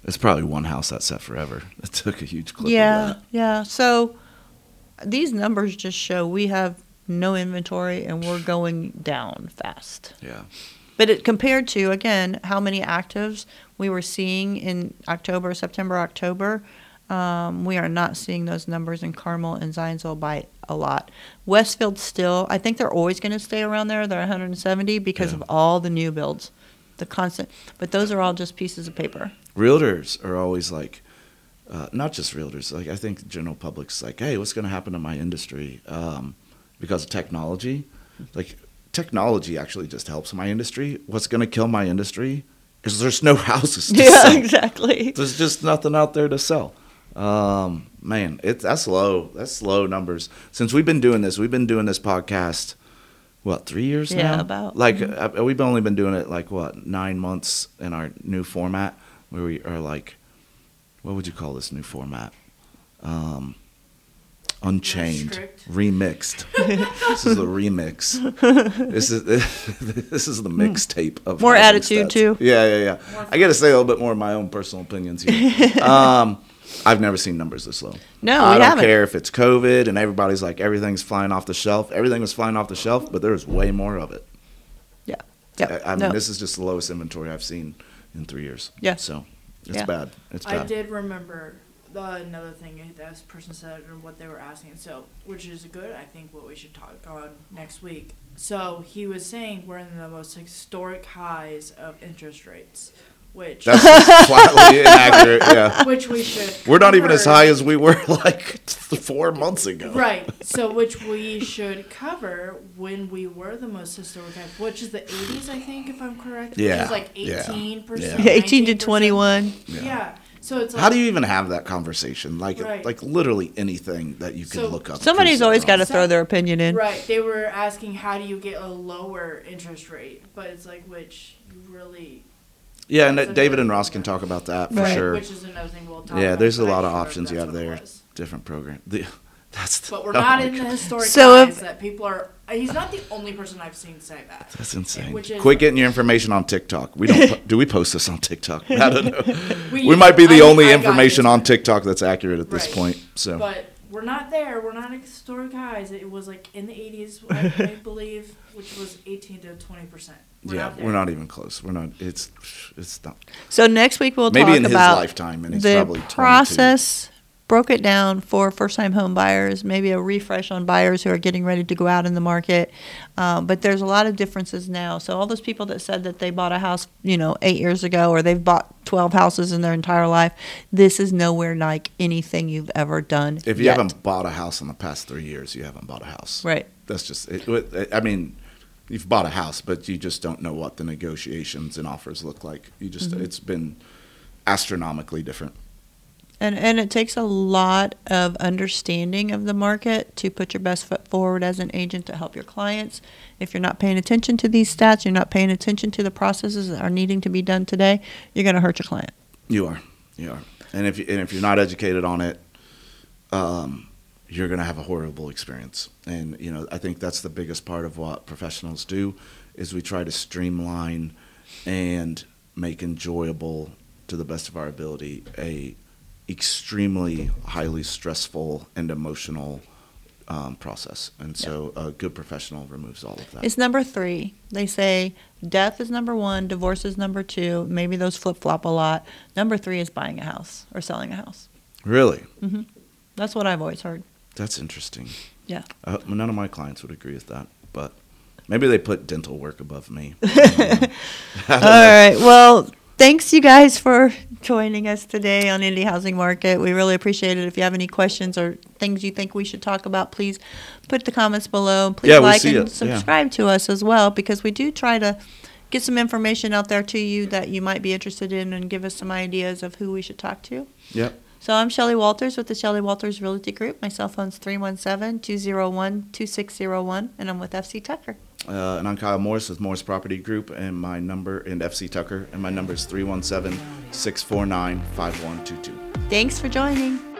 it's probably one house that set forever. It took a huge clip. yeah, Of that. yeah. So these numbers just show we have no inventory and we're going down fast. Yeah. But it compared to again how many actives we were seeing in October, September, October, um, we are not seeing those numbers in Carmel and Zionsville by a lot. Westfield still, I think they're always going to stay around there. They're 170 because Yeah. of all the new builds, the constant. But those are all just pieces of paper. Realtors are always like, uh, not just realtors. Like I think the general public's like, hey, what's going to happen to my industry um, because of technology? Like technology actually just helps my industry. What's going to kill my industry is there's no houses to Yeah, sell. exactly. There's just nothing out there to sell. Um, man, it that's low. That's low numbers. Since we've been doing this, we've been doing this podcast. What three years Yeah, now? about. Like Mhm. uh, we've only been doing it like what nine months in our new format, where we are like, what would you call this new format? Um, unchained, Strict. remixed. this is the remix. This is this is the mixtape of More attitude, stats. too. Yeah, yeah, yeah. More I got to say a little bit more of my own personal opinions here. um, I've never seen numbers this low. No, I we don't haven't. care if it's COVID and everybody's like everything's flying off the shelf. Everything was flying off the shelf, but there's way more of it. Yeah, I, I mean, no. this is just the lowest inventory I've seen in three years. Yeah. So it's Yeah. bad. It's bad. I did remember the, another thing that this person said and what they were asking. So, which is good. I think what we should talk on next week. So he was saying we're in the most historic highs of interest rates, which That's just flatly inaccurate. Yeah. which we should. We're not even as high as we were like th- four months ago. Right. So, which we should cover when we were the most historic high, which is the 80s, I think, if I'm correct. Which Yeah, is like yeah, 18%. yeah. Yeah, 18 to 21. Yeah. Yeah. So it's like. How do you even have that conversation? Like, Right. like literally anything that you can So- look up. Somebody's always got to throw their opinion in. Right. They were asking how do you get a lower interest rate, but it's like which you really. Yeah, and David and Ross can talk about that for Right. sure. Which is another thing we'll talk Yeah, about. there's a lot of just remember options you have there. Different program. The, that's. The, But we're oh not my in the God. historic So if- highs that people are. He's not the only person I've seen say that. That's insane. Which is- Quit getting your information on TikTok. We don't. po- do we post this on TikTok? I don't know. We- We might be the I- only I got information it. on TikTok that's accurate at this Right. point. So But we're not there. We're not at historic highs. It was like in the 80s, I, I believe, which was 18 to 20 percent. yeah, we're not even close. We're not. It's it's not. So next week we'll Maybe talk in his about lifetime, and he's the probably 22. process broke it down for first time home buyers, maybe a refresh on buyers who are getting ready to go out in the market. Um, but there's a lot of differences now. So all those people that said that they bought a house, you know, eight years ago or they've bought 12 houses in their entire life, this is nowhere like anything you've ever done. If you yet. haven't bought a house in the past three years, you haven't bought a house. Right. That's just. It, I mean, you've bought a house, but you just don't know what the negotiations and offers look like. You just. Mm-hmm. It's been astronomically different. And and it takes a lot of understanding of the market to put your best foot forward as an agent to help your clients. If you're not paying attention to these stats, you're not paying attention to the processes that are needing to be done today, you're going to hurt your client. You are. You are. And if you, and if you're not educated on it, um, you're going to have a horrible experience. And you know, I think that's the biggest part of what professionals do is we try to streamline and make enjoyable to the best of our ability a extremely highly stressful and emotional um, process. And so a good professional removes all of that. It's number three. They say death is number one, divorce is number two. Maybe those flip flop a lot. Number three is buying a house or selling a house. really? That's what I've always heard. That's interesting. Yeah. Uh, none of my clients would agree with that, but maybe they put dental work above me. All right. Well, thanks you guys for joining us today on Indy Housing Market. We really appreciate it. If you have any questions or things you think we should talk about, please put the comments below. Please Yeah, we like see and it. Yeah. subscribe to us as well because we do try to get some information out there to you that you might be interested in and give us some ideas of who we should talk to. Yep. So I'm Shelly Walters with the Shelly Walters Realty Group. My cell phone's 317-201-2601 and I'm with FC Tucker. Uh, and I'm Kyle Morris with Morris Property Group, and my number, and FC Tucker, and my number is 317 649 5122. Thanks for joining.